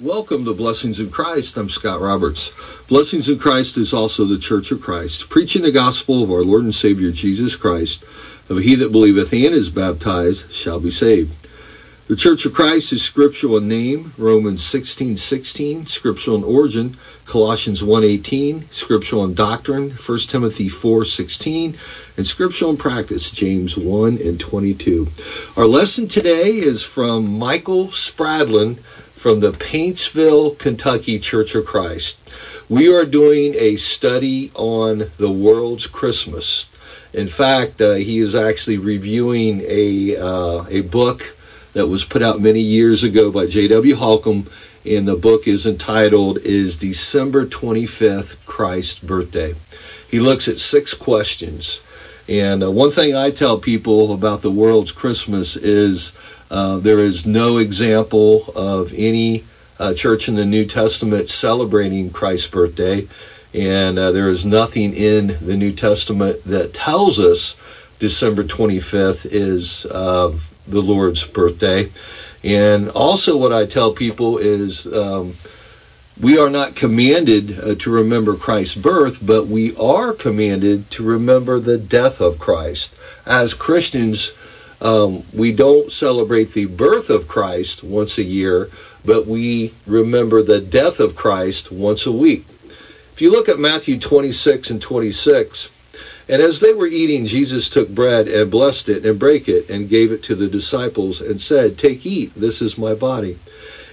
Welcome to Blessings in Christ. I'm Scott Roberts. Blessings in Christ is also the Church of Christ, preaching the gospel of our Lord and Savior Jesus Christ, of he that believeth and is baptized shall be saved. The Church of Christ is scriptural in name, Romans 16:16, scriptural in origin, Colossians 1:18, scriptural in doctrine, 1 Timothy 4:16, and scriptural in practice, James 1 and 22. Our lesson today is from Michael Spradlin from the Paintsville, Kentucky Church of Christ. We are doing a study on the world's Christmas. In fact, uh, he is actually reviewing a uh, a book that was put out many years ago by J.W. Holcomb, and the book is entitled "Is December 25th Christ's Birthday?" He looks at six questions, and uh, one thing I tell people about the world's Christmas is uh, there is no example of any uh, church in the New Testament celebrating Christ's birthday, and uh, there is nothing in the New Testament that tells us December 25th is uh, the Lord's birthday. And also, what I tell people is um, we are not commanded uh, to remember Christ's birth, but we are commanded to remember the death of Christ. As Christians, um, we don't celebrate the birth of Christ once a year, but we remember the death of Christ once a week. If you look at Matthew 26 and 26, and as they were eating, Jesus took bread and blessed it and brake it and gave it to the disciples and said, Take, eat, this is my body.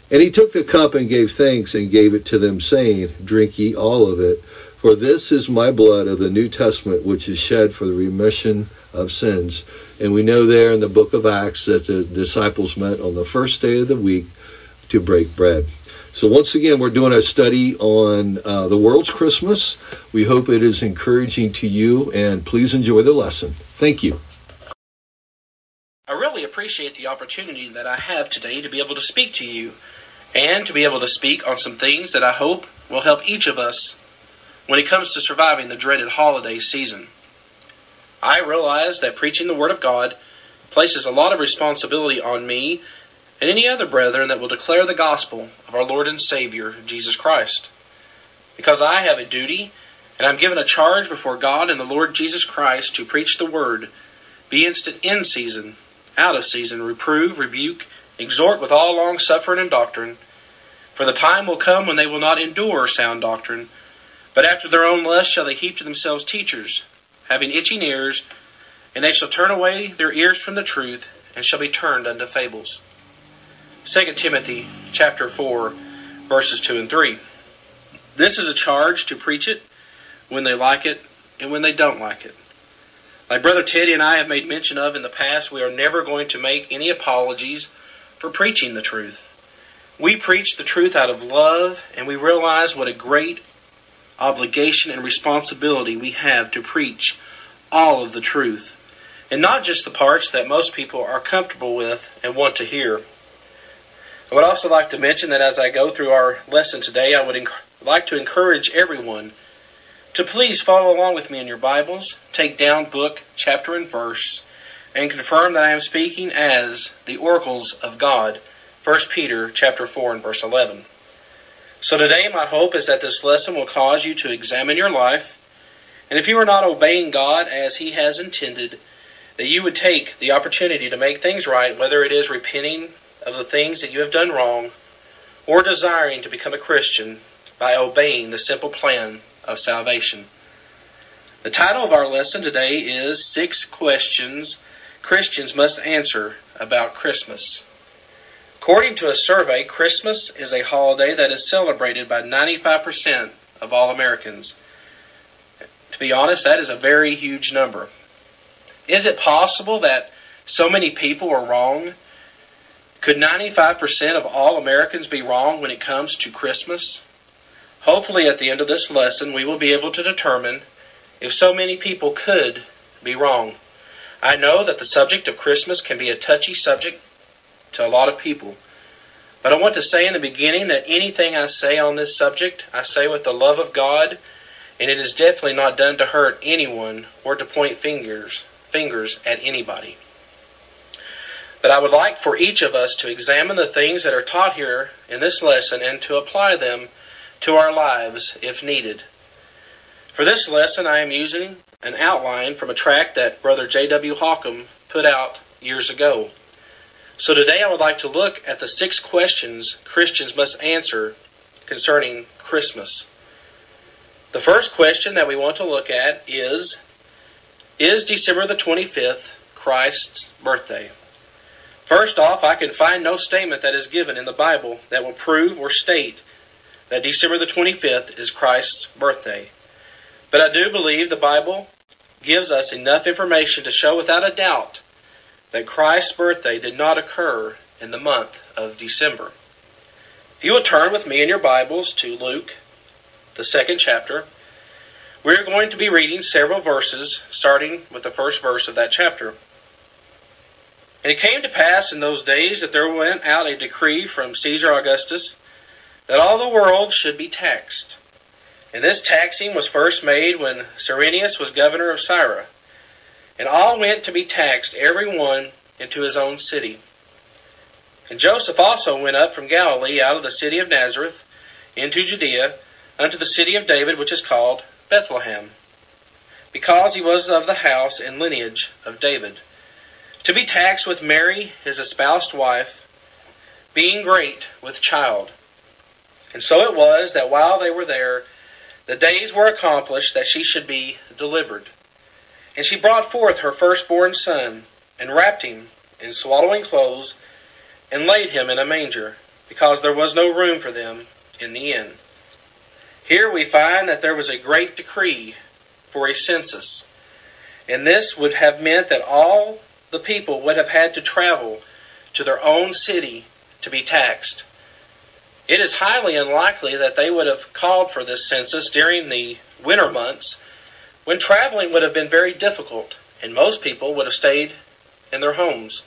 And he took the cup and gave thanks and gave it to them, saying, Drink ye all of it, for this is my blood of the New Testament, which is shed for the remission of sins. And we know there in the book of Acts that the disciples met on the first day of the week to break bread. So once again, we're doing a study on uh, the world's Christmas. We hope it is encouraging to you, and please enjoy the lesson. Thank you. I really appreciate the opportunity that I have today to be able to speak to you and to be able to speak on some things that I hope will help each of us when it comes to surviving the dreaded holiday season. I realize that preaching the Word of God places a lot of responsibility on me and any other brethren that will declare the gospel of our Lord and Savior, Jesus Christ. Because I have a duty and I'm given a charge before God and the Lord Jesus Christ to preach the Word, be instant in season, out of season, reprove, rebuke, exhort with all long suffering and doctrine. For the time will come when they will not endure sound doctrine, but after their own lust shall they heap to themselves teachers having itching ears, and they shall turn away their ears from the truth, and shall be turned unto fables. 2 Timothy chapter 4, verses 2 and 3. This is a charge to preach it when they like it and when they don't like it. Like Brother Teddy and I have made mention of in the past, we are never going to make any apologies for preaching the truth. We preach the truth out of love, and we realize what a great obligation and responsibility we have to preach all of the truth, and not just the parts that most people are comfortable with and want to hear. I would also like to mention that as I go through our lesson today, I would enc- like to encourage everyone to please follow along with me in your Bibles, take down book, chapter, and verse, and confirm that I am speaking as the oracles of God. 1 Peter chapter 4 and verse 11. So today my hope is that this lesson will cause you to examine your life, and if you are not obeying God as He has intended, that you would take the opportunity to make things right, whether it is repenting of the things that you have done wrong, or desiring to become a Christian by obeying the simple plan of salvation. The title of our lesson today is Six Questions Christians Must Answer About Christmas. According to a survey, Christmas is a holiday that is celebrated by 95% of all Americans. To be honest, that is a very huge number. Is it possible that so many people are wrong? Could 95% of all Americans be wrong when it comes to Christmas? Hopefully, at the end of this lesson, we will be able to determine if so many people could be wrong. I know that the subject of Christmas can be a touchy subject to a lot of people. But I want to say in the beginning that anything I say on this subject, I say with the love of God, and it is definitely not done to hurt anyone or to point fingers fingers at anybody. But I would like for each of us to examine the things that are taught here in this lesson and to apply them to our lives if needed. For this lesson, I am using an outline from a tract that Brother J.W. Holcomb put out years ago. So today I would like to look at the six questions Christians must answer concerning Christmas. The first question that we want to look at is Is December the 25th Christ's birthday? First off, I can find no statement that is given in the Bible that will prove or state that December the 25th is Christ's birthday. But I do believe the Bible gives us enough information to show without a doubt that Christ's birthday did not occur in the month of December. If you will turn with me in your Bibles to Luke, the second chapter, we're going to be reading several verses, starting with the first verse of that chapter. And it came to pass in those days that there went out a decree from Caesar Augustus that all the world should be taxed. And this taxing was first made when Cyrenius was governor of Syria. And all went to be taxed, every one into his own city. And Joseph also went up from Galilee out of the city of Nazareth into Judea unto the city of David, which is called Bethlehem, because he was of the house and lineage of David, to be taxed with Mary, his espoused wife, being great with child. And so it was that while they were there, the days were accomplished that she should be delivered. And she brought forth her firstborn son, and wrapped him in swaddling clothes, and laid him in a manger, because there was no room for them in the inn. Here we find that there was a great decree for a census. And this would have meant that all the people would have had to travel to their own city to be taxed. It is highly unlikely that they would have called for this census during the winter months when traveling would have been very difficult and most people would have stayed in their homes.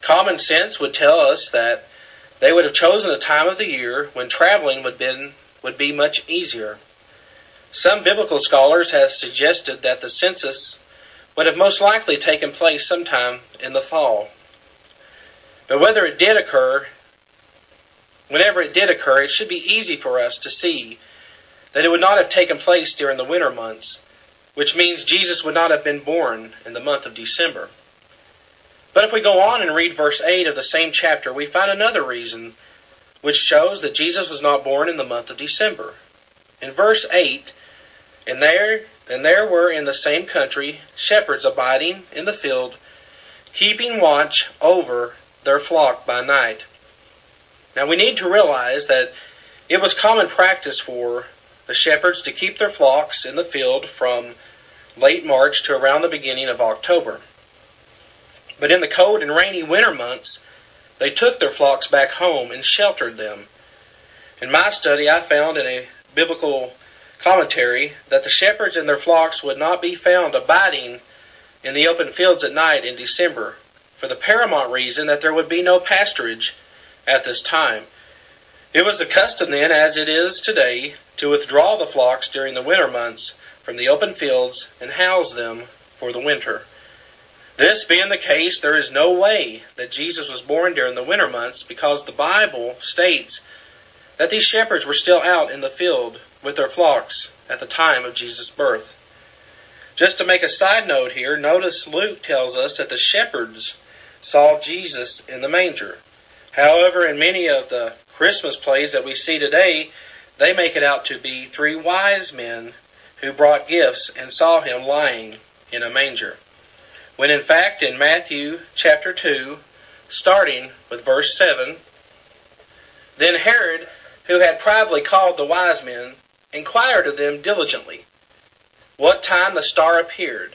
Common sense would tell us that they would have chosen a time of the year when traveling would, been, would be much easier. Some biblical scholars have suggested that the census would have most likely taken place sometime in the fall. But whether it did occur whenever it did occur, it should be easy for us to see that it would not have taken place during the winter months, which means Jesus would not have been born in the month of December. But if we go on and read verse 8 of the same chapter, we find another reason which shows that Jesus was not born in the month of December. In verse 8, and there and there were in the same country shepherds abiding in the field, keeping watch over their flock by night. Now we need to realize that it was common practice for the shepherds to keep their flocks in the field from late March to around the beginning of October. But in the cold and rainy winter months, they took their flocks back home and sheltered them. In my study, I found in a biblical commentary that the shepherds and their flocks would not be found abiding in the open fields at night in December, for the paramount reason that there would be no pasturage at this time. It was the custom then, as it is today, to withdraw the flocks during the winter months from the open fields and house them for the winter. This being the case, there is no way that Jesus was born during the winter months because the Bible states that these shepherds were still out in the field with their flocks at the time of Jesus' birth. Just to make a side note here, notice Luke tells us that the shepherds saw Jesus in the manger. However, in many of the Christmas plays that we see today, they make it out to be three wise men who brought gifts and saw him lying in a manger. When in fact in Matthew chapter 2, starting with verse 7, then Herod, who had privately called the wise men, inquired of them diligently what time the star appeared.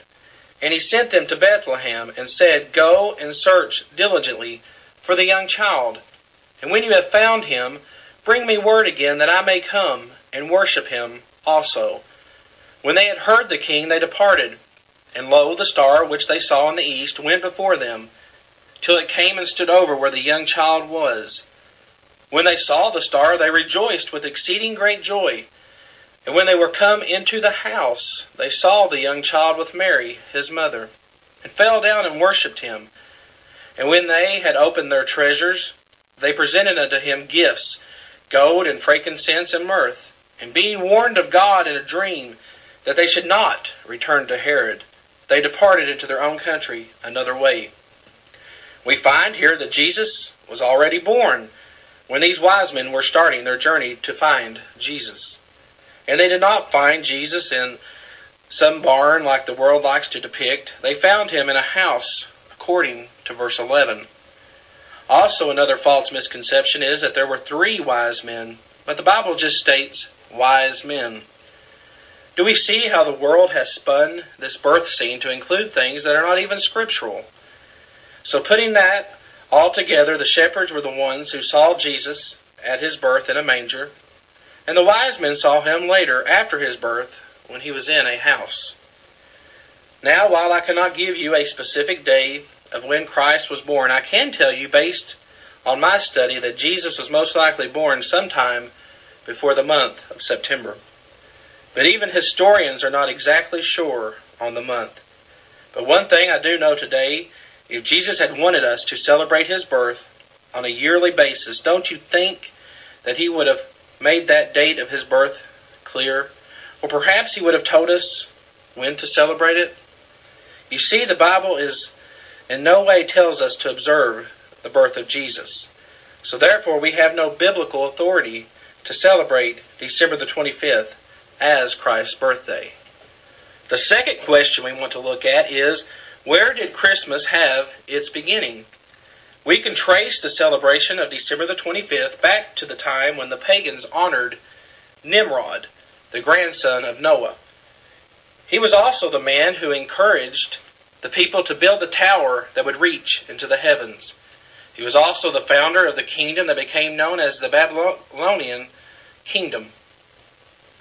And he sent them to Bethlehem and said, Go and search diligently for the young child. And when you have found him, bring me word again that I may come and worship him also. When they had heard the king, they departed. And lo, the star which they saw in the east went before them, till it came and stood over where the young child was. When they saw the star, they rejoiced with exceeding great joy. And when they were come into the house, they saw the young child with Mary, his mother, and fell down and worshipped him. And when they had opened their treasures, they presented unto him gifts, gold and frankincense and myrrh. And being warned of God in a dream that they should not return to Herod, they departed into their own country another way. We find here that Jesus was already born when these wise men were starting their journey to find Jesus. And they did not find Jesus in some barn like the world likes to depict. They found him in a house, according to verse 11. Also, another false misconception is that there were three wise men, but the Bible just states wise men. Do we see how the world has spun this birth scene to include things that are not even scriptural? So, putting that all together, the shepherds were the ones who saw Jesus at his birth in a manger, and the wise men saw him later after his birth when he was in a house. Now, while I cannot give you a specific day of when Christ was born, I can tell you, based on my study, that Jesus was most likely born sometime before the month of September. But even historians are not exactly sure on the month. But one thing I do know today if Jesus had wanted us to celebrate his birth on a yearly basis, don't you think that he would have made that date of his birth clear? Or perhaps he would have told us when to celebrate it? You see, the Bible is in no way tells us to observe the birth of Jesus. So therefore, we have no biblical authority to celebrate December the 25th as Christ's birthday. The second question we want to look at is where did Christmas have its beginning? We can trace the celebration of December the 25th back to the time when the pagans honored Nimrod, the grandson of Noah. He was also the man who encouraged the people to build the tower that would reach into the heavens. He was also the founder of the kingdom that became known as the Babylonian kingdom.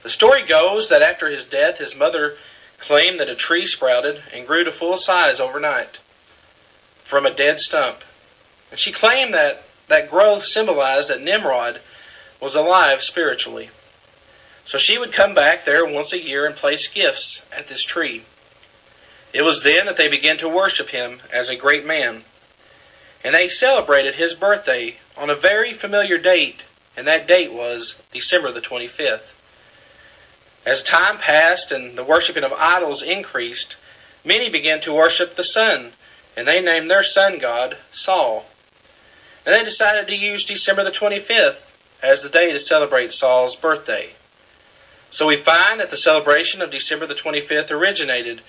The story goes that after his death, his mother claimed that a tree sprouted and grew to full size overnight from a dead stump. And she claimed that that growth symbolized that Nimrod was alive spiritually. So she would come back there once a year and place gifts at this tree. It was then that they began to worship him as a great man. And they celebrated his birthday on a very familiar date, and that date was December the 25th. As time passed and the worshiping of idols increased, many began to worship the sun, and they named their sun god Sol. And they decided to use December the 25th as the day to celebrate Sol's birthday. So we find that the celebration of December the 25th originated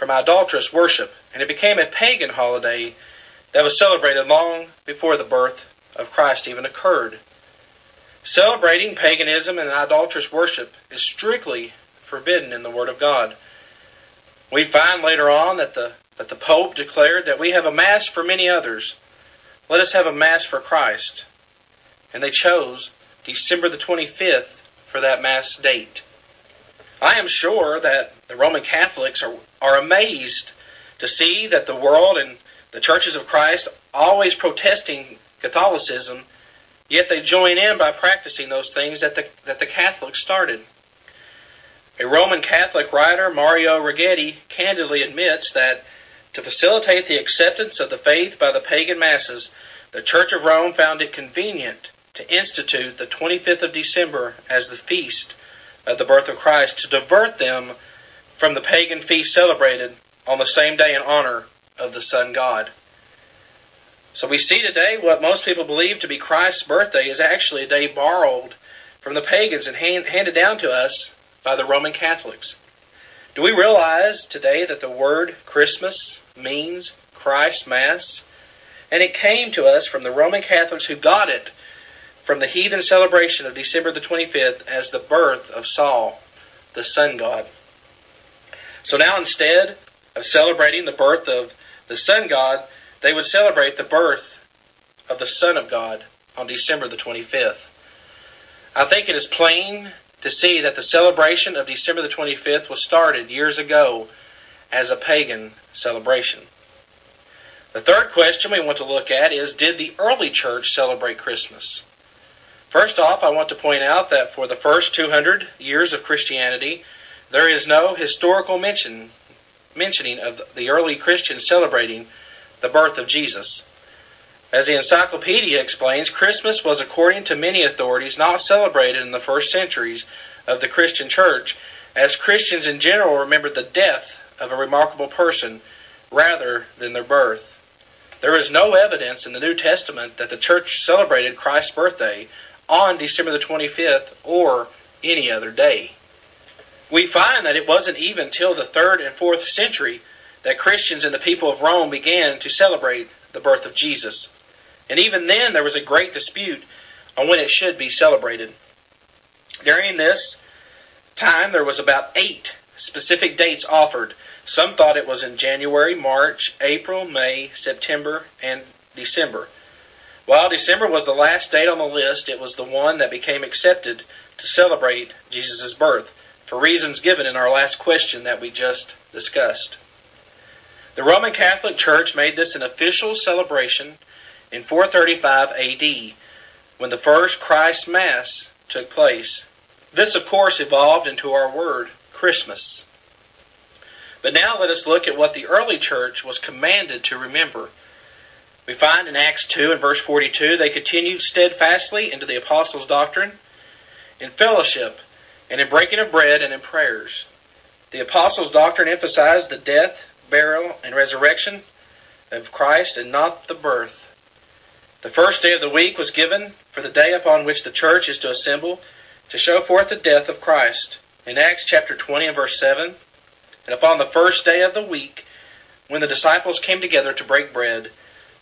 from idolatrous worship, and it became a pagan holiday that was celebrated long before the birth of Christ even occurred. Celebrating paganism and idolatrous worship is strictly forbidden in the Word of God. We find later on that the, that the Pope declared that we have a Mass for many others. Let us have a Mass for Christ. And they chose December the 25th for that Mass date. I am sure that the Roman Catholics are, are amazed to see that the world and the churches of Christ always protesting Catholicism Yet they join in by practicing those things that the, that the Catholics started. A Roman Catholic writer, Mario Righetti, candidly admits that to facilitate the acceptance of the faith by the pagan masses, the Church of Rome found it convenient to institute the 25th of December as the feast of the birth of Christ to divert them from the pagan feast celebrated on the same day in honor of the sun god. So we see today what most people believe to be Christ's birthday is actually a day borrowed from the pagans and hand, handed down to us by the Roman Catholics. Do we realize today that the word Christmas means Christ Mass? And it came to us from the Roman Catholics who got it from the heathen celebration of December the 25th as the birth of Sol, the sun god. So now instead of celebrating the birth of the sun god, they would celebrate the birth of the Son of God on December the 25th. I think it is plain to see that the celebration of December the 25th was started years ago as a pagan celebration. The third question we want to look at is Did the early church celebrate Christmas? First off, I want to point out that for the first 200 years of Christianity, there is no historical mention, mentioning of the early Christians celebrating the birth of Jesus. As the encyclopedia explains, Christmas was, according to many authorities, not celebrated in the first centuries of the Christian church, as Christians in general remembered the death of a remarkable person rather than their birth. There is no evidence in the New Testament that the church celebrated Christ's birthday on December the 25th or any other day. We find that it wasn't even till the 3rd and 4th century that Christians and the people of Rome began to celebrate the birth of Jesus. And even then, there was a great dispute on when it should be celebrated. During this time, there was about eight specific dates offered. Some thought it was in January, March, April, May, September, and December. While December was the last date on the list, it was the one that became accepted to celebrate Jesus' birth, for reasons given in our last question that we just discussed. The Roman Catholic Church made this an official celebration in 435 AD, when the first Christ Mass took place. This, of course, evolved into our word, Christmas. But now let us look at what the early church was commanded to remember. We find in Acts 2 and verse 42 they continued steadfastly into the apostles' doctrine, in fellowship, and in breaking of bread and in prayers. The apostles' doctrine emphasized the death, burial, and resurrection of Christ and not the birth. The first day of the week was given for the day upon which the church is to assemble to show forth the death of Christ. In Acts chapter 20 and verse 7, and upon the first day of the week, when the disciples came together to break bread,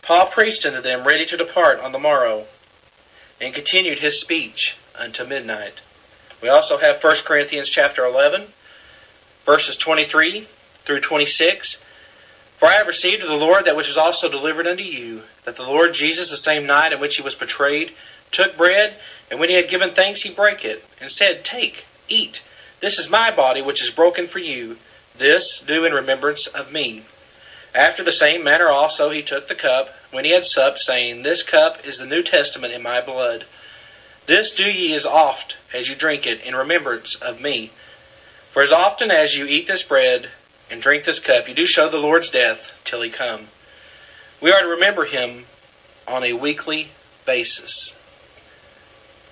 Paul preached unto them ready to depart on the morrow, and continued his speech unto midnight. We also have 1 Corinthians chapter 11, verses 23 through 26. For I have received of the Lord that which is also delivered unto you, that the Lord Jesus, the same night in which he was betrayed, took bread, and when he had given thanks, he brake it, and said, Take, eat. This is my body, which is broken for you. This do in remembrance of me. After the same manner also he took the cup, when he had supped, saying, This cup is the New Testament in my blood. This do ye as oft as you drink it in remembrance of me. For as often as you eat this bread and drink this cup, you do show the Lord's death till he come. We are to remember him on a weekly basis.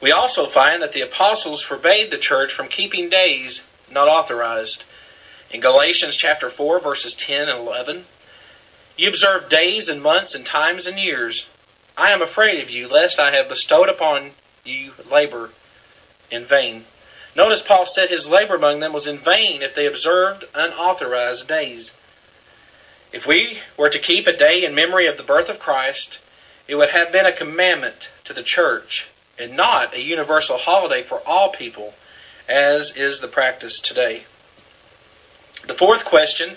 We also find that the apostles forbade the church from keeping days not authorized. In Galatians chapter 4 verses 10 and 11, you observe days and months and times and years. I am afraid of you, lest I have bestowed upon you labor in vain. Notice Paul said his labor among them was in vain if they observed unauthorized days. If we were to keep a day in memory of the birth of Christ, it would have been a commandment to the church and not a universal holiday for all people, as is the practice today. The fourth question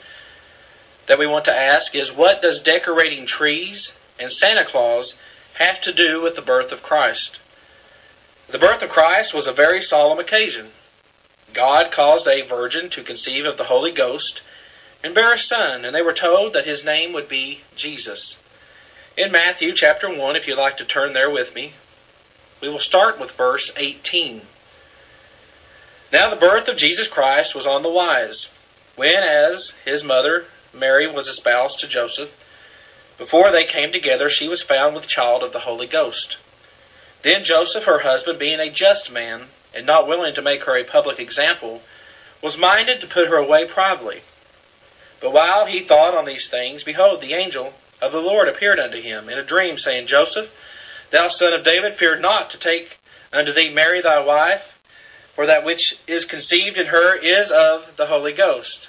that we want to ask is what does decorating trees and Santa Claus have to do with the birth of Christ? The birth of Christ was a very solemn occasion. God caused a virgin to conceive of the Holy Ghost and bear a son, and they were told that his name would be Jesus. In Matthew chapter 1, if you'd like to turn there with me, we will start with verse 18. Now the birth of Jesus Christ was on the wise, when as his mother Mary was espoused to Joseph, before they came together she was found with child of the Holy Ghost. Then Joseph, her husband, being a just man, and not willing to make her a public example, was minded to put her away privately. But while he thought on these things, behold, the angel of the Lord appeared unto him in a dream, saying, Joseph, thou son of David, fear not to take unto thee Mary thy wife, for that which is conceived in her is of the Holy Ghost.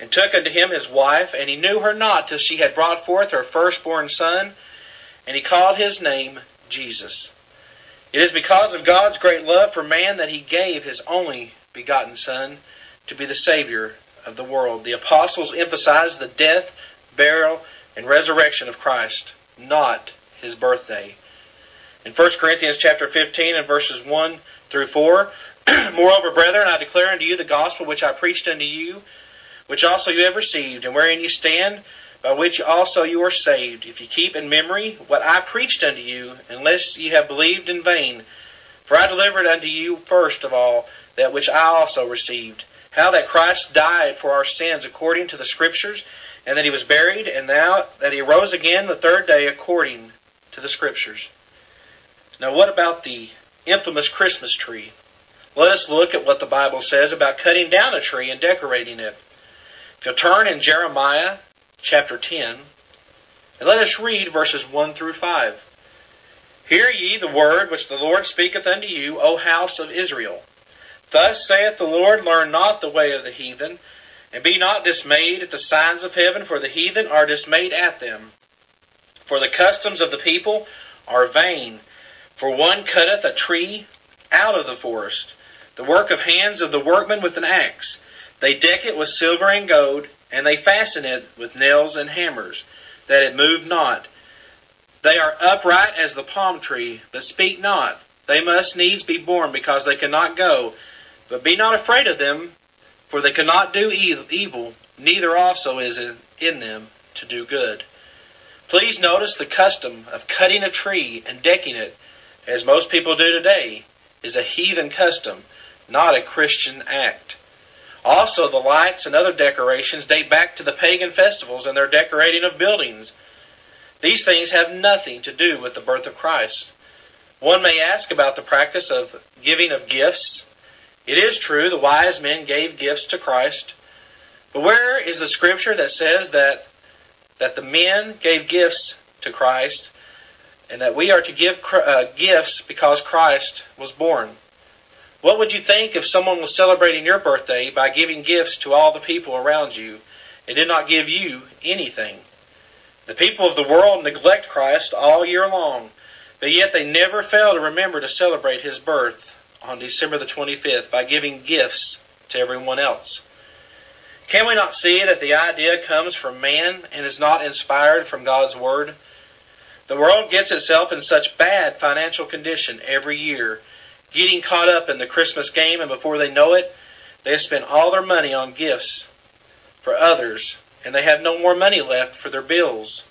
and took unto him his wife, and he knew her not till she had brought forth her firstborn son, and he called his name Jesus. It is because of God's great love for man that he gave his only begotten Son to be the Savior of the world. The apostles emphasized the death, burial, and resurrection of Christ, not his birthday. In 1 Corinthians chapter 15 and verses 1 through 4, Moreover, brethren, I declare unto you the gospel which I preached unto you, which also you have received, and wherein you stand, by which also you are saved, if you keep in memory what I preached unto you, unless ye have believed in vain. For I delivered unto you first of all that which I also received, how that Christ died for our sins according to the Scriptures, and that he was buried, and now that he rose again the third day according to the Scriptures. Now, what about the infamous Christmas tree? Let us look at what the Bible says about cutting down a tree and decorating it. If you'll turn in Jeremiah chapter 10, and let us read verses 1 through 5. Hear ye the word which the Lord speaketh unto you, O house of Israel. Thus saith the Lord, Learn not the way of the heathen, and be not dismayed at the signs of heaven, for the heathen are dismayed at them. For the customs of the people are vain. For one cutteth a tree out of the forest, the work of hands of the workman with an axe. They deck it with silver and gold, and they fasten it with nails and hammers, that it move not. They are upright as the palm tree, but speak not. They must needs be born, because they cannot go. But be not afraid of them, for they cannot do evil, neither also is it in them to do good. Please notice the custom of cutting a tree and decking it, as most people do today, is a heathen custom not a Christian act. Also, the lights and other decorations date back to the pagan festivals and their decorating of buildings. These things have nothing to do with the birth of Christ. One may ask about the practice of giving of gifts. It is true the wise men gave gifts to Christ. But where is the scripture that says that that the men gave gifts to Christ and that we are to give uh, gifts because Christ was born? What would you think if someone was celebrating your birthday by giving gifts to all the people around you and did not give you anything? The people of the world neglect Christ all year long, but yet they never fail to remember to celebrate his birth on December the 25th by giving gifts to everyone else. Can we not see that the idea comes from man and is not inspired from God's Word? The world gets itself in such bad financial condition every year getting caught up in the Christmas game, and before they know it, they have spent all their money on gifts for others, and they have no more money left for their bills.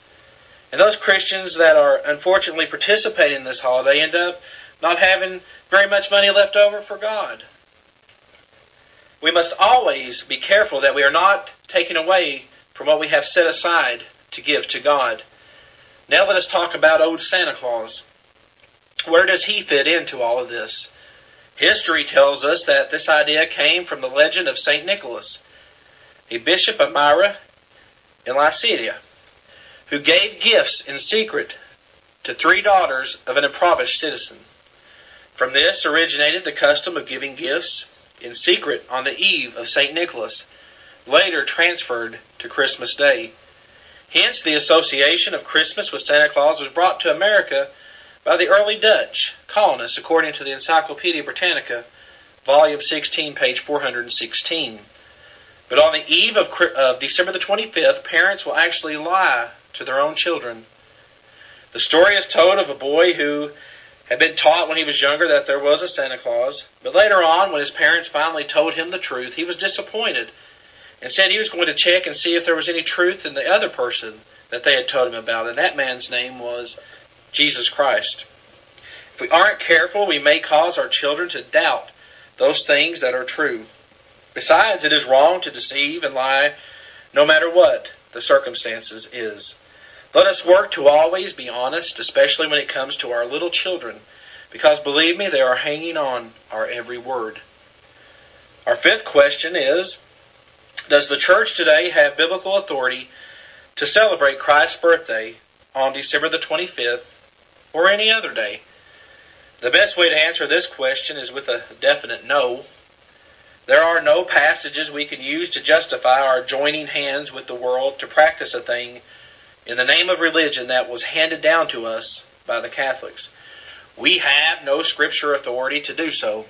And those Christians that are unfortunately participating in this holiday end up not having very much money left over for God. We must always be careful that we are not taken away from what we have set aside to give to God. Now let us talk about old Santa Claus. Where does he fit into all of this? History tells us that this idea came from the legend of St. Nicholas, a bishop of Myra in Lycia, who gave gifts in secret to three daughters of an impoverished citizen. From this originated the custom of giving gifts in secret on the eve of St. Nicholas, later transferred to Christmas Day. Hence, the association of Christmas with Santa Claus was brought to America by the early Dutch colonists, according to the Encyclopedia Britannica, volume 16, page 416. But on the eve of, of December the 25th, parents will actually lie to their own children. The story is told of a boy who had been taught when he was younger that there was a Santa Claus, but later on, when his parents finally told him the truth, he was disappointed and said he was going to check and see if there was any truth in the other person that they had told him about, and that man's name was Jesus Christ. If we aren't careful, we may cause our children to doubt those things that are true. Besides, it is wrong to deceive and lie no matter what the circumstances is. Let us work to always be honest, especially when it comes to our little children, because believe me, they are hanging on our every word. Our fifth question is Does the church today have biblical authority to celebrate Christ's birthday on December the 25th or any other day? The best way to answer this question is with a definite no. There are no passages we can use to justify our joining hands with the world to practice a thing in the name of religion that was handed down to us by the Catholics. We have no scripture authority to do so.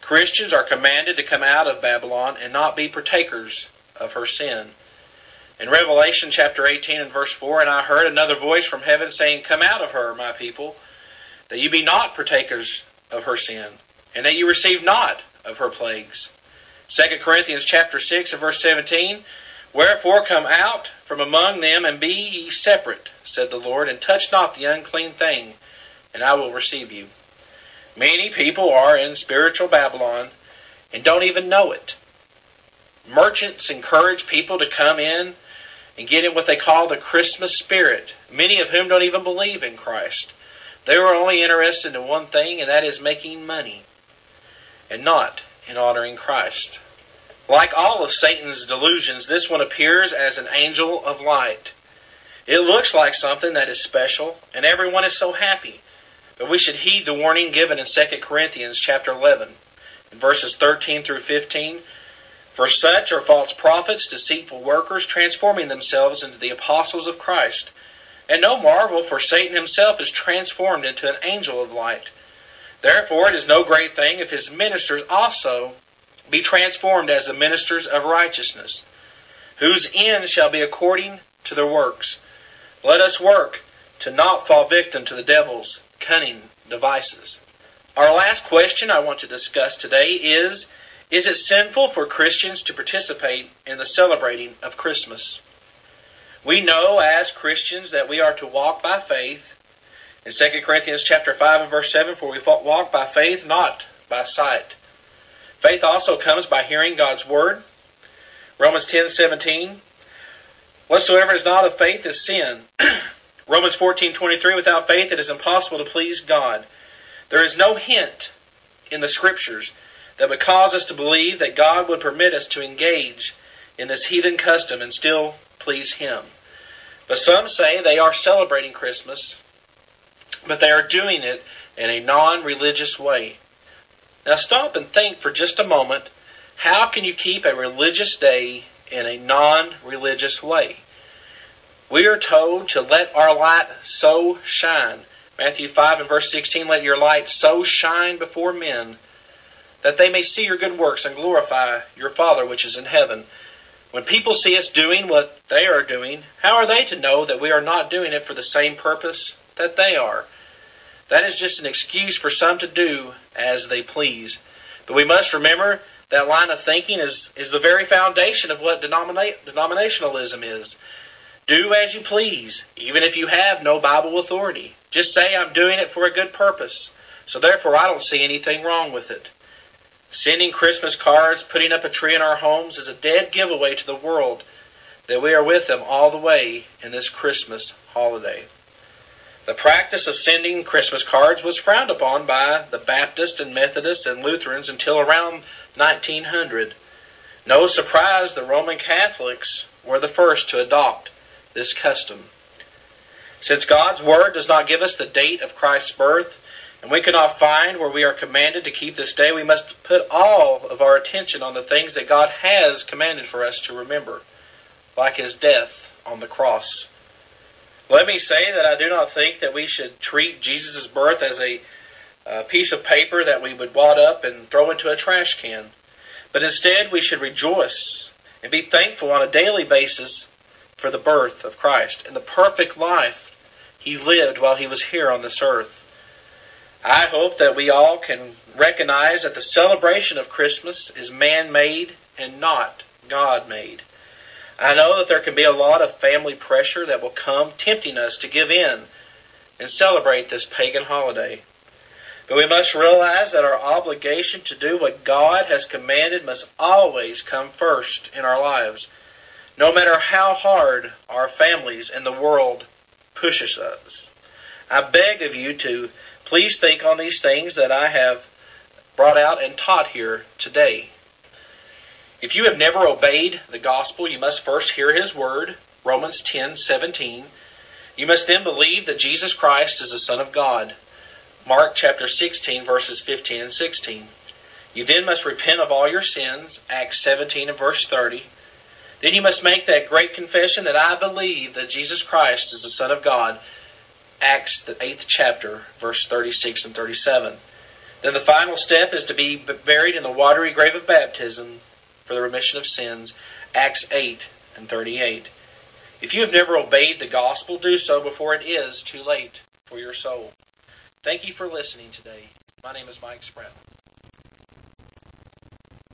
Christians are commanded to come out of Babylon and not be partakers of her sin. In Revelation chapter 18 and verse 4, and I heard another voice from heaven saying, Come out of her, my people, that you be not partakers of her sin, and that you receive not of her plagues. 2 Corinthians chapter 6 and verse 17, Wherefore come out from among them and be ye separate, said the Lord, and touch not the unclean thing, and I will receive you. Many people are in spiritual Babylon and don't even know it. Merchants encourage people to come in and get in what they call the Christmas spirit, many of whom don't even believe in Christ. They are only interested in one thing, and that is making money, and not in honoring Christ. Like all of Satan's delusions, this one appears as an angel of light. It looks like something that is special, and everyone is so happy. But we should heed the warning given in 2 Corinthians chapter 11, in verses 13 through 15. For such are false prophets, deceitful workers, transforming themselves into the apostles of Christ. And no marvel, for Satan himself is transformed into an angel of light. Therefore, it is no great thing if his ministers also be transformed as the ministers of righteousness, whose end shall be according to their works. Let us work to not fall victim to the devil's cunning devices. Our last question I want to discuss today is Is it sinful for Christians to participate in the celebrating of Christmas? We know as Christians that we are to walk by faith. In 2 Corinthians chapter 5 and verse 7, for we walk by faith, not by sight. Faith also comes by hearing God's word. Romans 10:17 Whatsoever is not of faith is sin. Romans 14:23 Without faith it is impossible to please God. There is no hint in the scriptures that would cause us to believe that God would permit us to engage in this heathen custom and still please Him. But some say they are celebrating Christmas, but they are doing it in a non religious way. Now stop and think for just a moment how can you keep a religious day in a non religious way? We are told to let our light so shine. Matthew 5 and verse 16 Let your light so shine before men that they may see your good works and glorify your Father which is in heaven. When people see us doing what they are doing, how are they to know that we are not doing it for the same purpose that they are? That is just an excuse for some to do as they please. But we must remember that line of thinking is, is the very foundation of what denomina- denominationalism is. Do as you please, even if you have no Bible authority. Just say, I'm doing it for a good purpose. So therefore, I don't see anything wrong with it. Sending Christmas cards, putting up a tree in our homes is a dead giveaway to the world that we are with them all the way in this Christmas holiday. The practice of sending Christmas cards was frowned upon by the Baptists and Methodists and Lutherans until around 1900. No surprise the Roman Catholics were the first to adopt this custom. Since God's Word does not give us the date of Christ's birth, and we cannot find where we are commanded to keep this day, we must put all of our attention on the things that God has commanded for us to remember, like His death on the cross. Let me say that I do not think that we should treat Jesus' birth as a, a piece of paper that we would wad up and throw into a trash can. But instead, we should rejoice and be thankful on a daily basis for the birth of Christ and the perfect life he lived while he was here on this earth. I hope that we all can recognize that the celebration of Christmas is man made and not God made. I know that there can be a lot of family pressure that will come tempting us to give in and celebrate this pagan holiday. But we must realize that our obligation to do what God has commanded must always come first in our lives, no matter how hard our families and the world pushes us. I beg of you to please think on these things that I have brought out and taught here today. If you have never obeyed the gospel, you must first hear his word, Romans 10:17. You must then believe that Jesus Christ is the Son of God, Mark chapter 16 verses 15 and 16. You then must repent of all your sins, Acts 17 and verse 30. Then you must make that great confession that I believe that Jesus Christ is the Son of God. Acts, the 8th chapter, verse 36 and 37. Then the final step is to be buried in the watery grave of baptism for the remission of sins. Acts 8 and 38. If you have never obeyed the gospel, do so before it is too late for your soul. Thank you for listening today. My name is Mike Spratt.